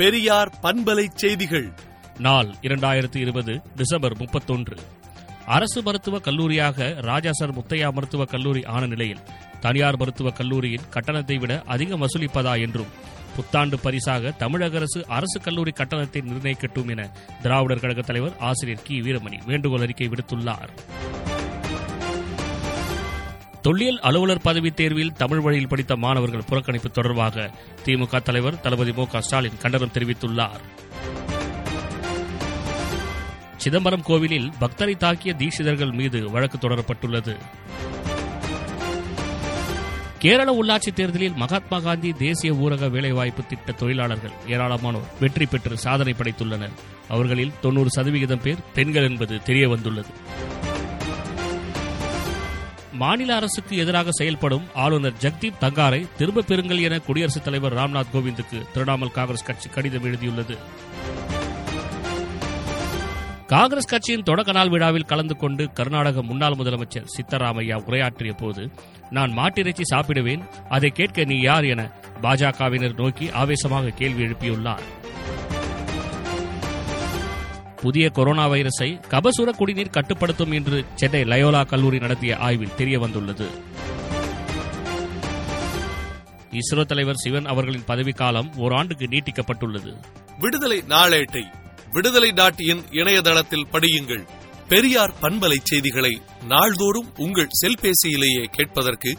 பெரியார் பண்பலை செய்திகள். நாள் இரண்டாயிரத்தி இருபது டிசம்பர் முப்பத்தொன்று. அரசு மருத்துவக் கல்லூரியாக ராஜாசர் முத்தையா மருத்துவக் கல்லூரி ஆன நிலையில் தனியார் மருத்துவக் கல்லூரியின் கட்டணத்தை விட அதிகம் வசூலிப்பதா என்றும் புத்தாண்டு பரிசாக தமிழக அரசு அரசு கல்லூரி கட்டணத்தை நிர்ணயிக்கட்டும் என திராவிடர் கழக தலைவர் ஆசிரியர் கி வீரமணி வேண்டுகோள் அறிக்கை விடுத்துள்ளார். தொல்லியல் அலுவலர் பதவி தேர்வில் தமிழ் வழியில் படித்த மாணவர்கள் புறக்கணிப்பு தொடர்பாக திமுக தலைவர் தளபதி மு ஸ்டாலின் கண்டனம் தெரிவித்துள்ளார். சிதம்பரம் கோவிலில் பக்தரை தாக்கிய தீட்சிதர்கள் மீது வழக்கு தொடரப்பட்டுள்ளது. கேரள உள்ளாட்சி தேர்தலில் மகாத்மா காந்தி தேசிய ஊரக வேலைவாய்ப்பு திட்ட தொழிலாளர்கள் ஏராளமானோர் வெற்றி பெற்று சாதனை படைத்துள்ளனர். அவர்களில் தொன்னூறு சதவிகிதம் பேர் பெண்கள் என்பது தெரிய வந்துள்ளது மாநில அரசுக்கு எதிராக செயல்படும் ஆளுநர் ஜெக்தீப் தங்காரை திரும்பப் பெறுங்கள் என குடியரசுத் தலைவர் ராம்நாத் கோவிந்துக்கு திரிணாமுல் காங்கிரஸ் கட்சி கடிதம் எழுதியுள்ளது. காங்கிரஸ் கட்சியின் தொடக்க நாள் விழாவில் கலந்து கொண்டு கர்நாடக முன்னாள் முதலமைச்சர் சித்தராமையா உரையாற்றிய போது நான் மாட்டிறைச்சி சாப்பிடுவேன் அதை கேட்க நீ யார் என பாஜகவினர் நோக்கி ஆவேசமாக கேள்வி எழுப்பியுள்ளார். புதிய கொரோனா வைரஸை கபசுர குடிநீர் கட்டுப்படுத்தும் என்று சென்னை லயோலா கல்லூரி நடத்திய ஆய்வில் தெரிய வந்துள்ளது. இஸ்ரோ தலைவர் சிவன் அவர்களின் பதவிக்காலம் ஓராண்டுக்கு நீட்டிக்கப்பட்டுள்ளது. விடுதலை நாளேட்டை விடுதலை நாட்டியின் இணையதளத்தில் படியுங்கள். பெரியார் பண்பலை செய்திகளை நாள்தோறும் உங்கள் செல்பேசியிலேயே கேட்பதற்கு